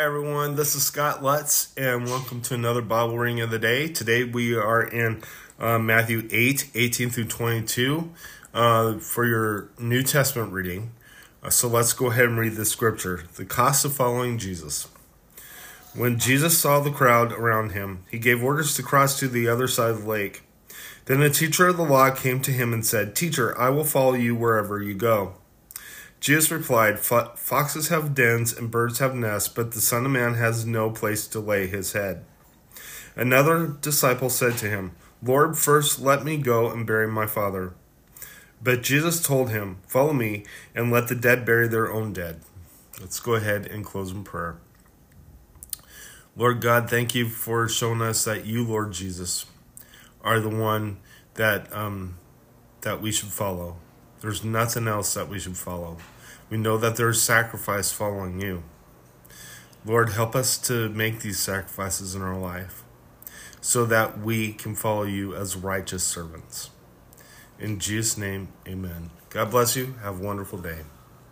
everyone. This is Scott Lutz, and welcome to another Bible reading of the day. Today we are in uh, Matthew 8 18 through 22 uh, for your New Testament reading. Uh, so let's go ahead and read the scripture. The cost of following Jesus. When Jesus saw the crowd around him, he gave orders to cross to the other side of the lake. Then a teacher of the law came to him and said, Teacher, I will follow you wherever you go. Jesus replied, Foxes have dens and birds have nests, but the Son of Man has no place to lay his head. Another disciple said to him, Lord, first let me go and bury my father. But Jesus told him, Follow me and let the dead bury their own dead. Let's go ahead and close in prayer. Lord God, thank you for showing us that you, Lord Jesus, are the one that um, that we should follow. There's nothing else that we should follow. We know that there is sacrifice following you. Lord, help us to make these sacrifices in our life so that we can follow you as righteous servants. In Jesus' name, amen. God bless you. Have a wonderful day.